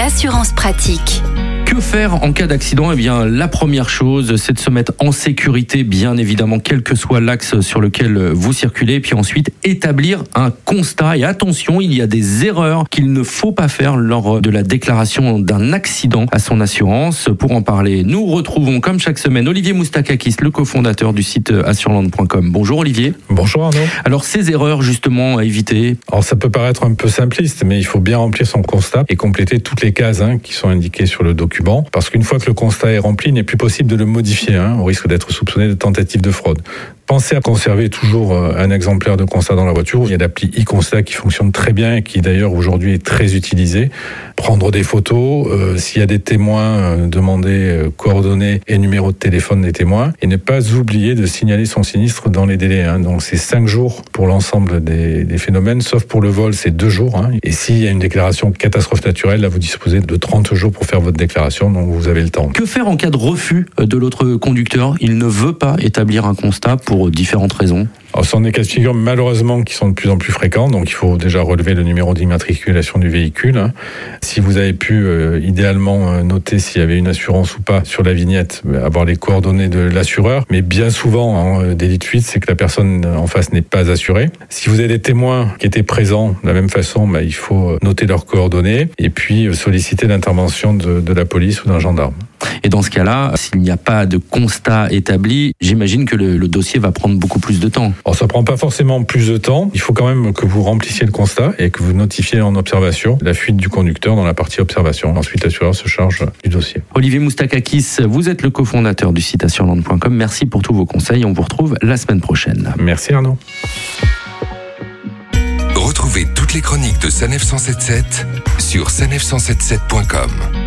l'assurance pratique. Que faire en cas d'accident? Eh bien, la première chose, c'est de se mettre en sécurité, bien évidemment, quel que soit l'axe sur lequel vous circulez. Puis ensuite, établir un constat. Et attention, il y a des erreurs qu'il ne faut pas faire lors de la déclaration d'un accident à son assurance. Pour en parler, nous retrouvons, comme chaque semaine, Olivier Moustakakis, le cofondateur du site assurland.com. Bonjour Olivier. Bonjour Arnaud. Alors, ces erreurs, justement, à éviter? Alors, ça peut paraître un peu simpliste, mais il faut bien remplir son constat et compléter toutes les cases hein, qui sont indiquées sur le document parce qu'une fois que le constat est rempli, il n'est plus possible de le modifier, hein, au risque d'être soupçonné de tentative de fraude. Pensez à conserver toujours euh, un exemplaire de constat dans la voiture. Il y a l'appli e-constat qui fonctionne très bien et qui d'ailleurs aujourd'hui est très utilisé. Prendre des photos, euh, s'il y a des témoins, euh, demander coordonnées et numéro de téléphone des témoins. Et ne pas oublier de signaler son sinistre dans les délais. Hein. Donc c'est cinq jours pour l'ensemble des, des, phénomènes, sauf pour le vol, c'est deux jours. Hein. Et s'il y a une déclaration catastrophe naturelle, là vous disposez de 30 jours pour faire votre déclaration, donc vous avez le temps. Que faire en cas de refus de l'autre conducteur? Il ne veut pas établir un constat pour différentes raisons alors, ce sont des cas de figure malheureusement qui sont de plus en plus fréquents, donc il faut déjà relever le numéro d'immatriculation du véhicule. Hein. Si vous avez pu euh, idéalement euh, noter s'il y avait une assurance ou pas sur la vignette, euh, avoir les coordonnées de l'assureur, mais bien souvent, hein, délit de fuite, c'est que la personne en face n'est pas assurée. Si vous avez des témoins qui étaient présents de la même façon, bah, il faut noter leurs coordonnées et puis solliciter l'intervention de, la police ou d'un gendarme. Et dans ce cas-là, s'il n'y a pas de constat établi, j'imagine que le, dossier va prendre beaucoup plus de temps. Alors ça prend pas forcément plus de temps. Il faut quand même que vous remplissiez le constat et que vous notifiez en observation la fuite du conducteur dans la partie observation. Ensuite, l'assureur se charge du dossier. Olivier Moustakakis, vous êtes le cofondateur du site assurland.com. Merci pour tous vos conseils. On vous retrouve la semaine prochaine. Merci Arnaud. Retrouvez toutes les chroniques de Sanef 177 sur sanef177.com.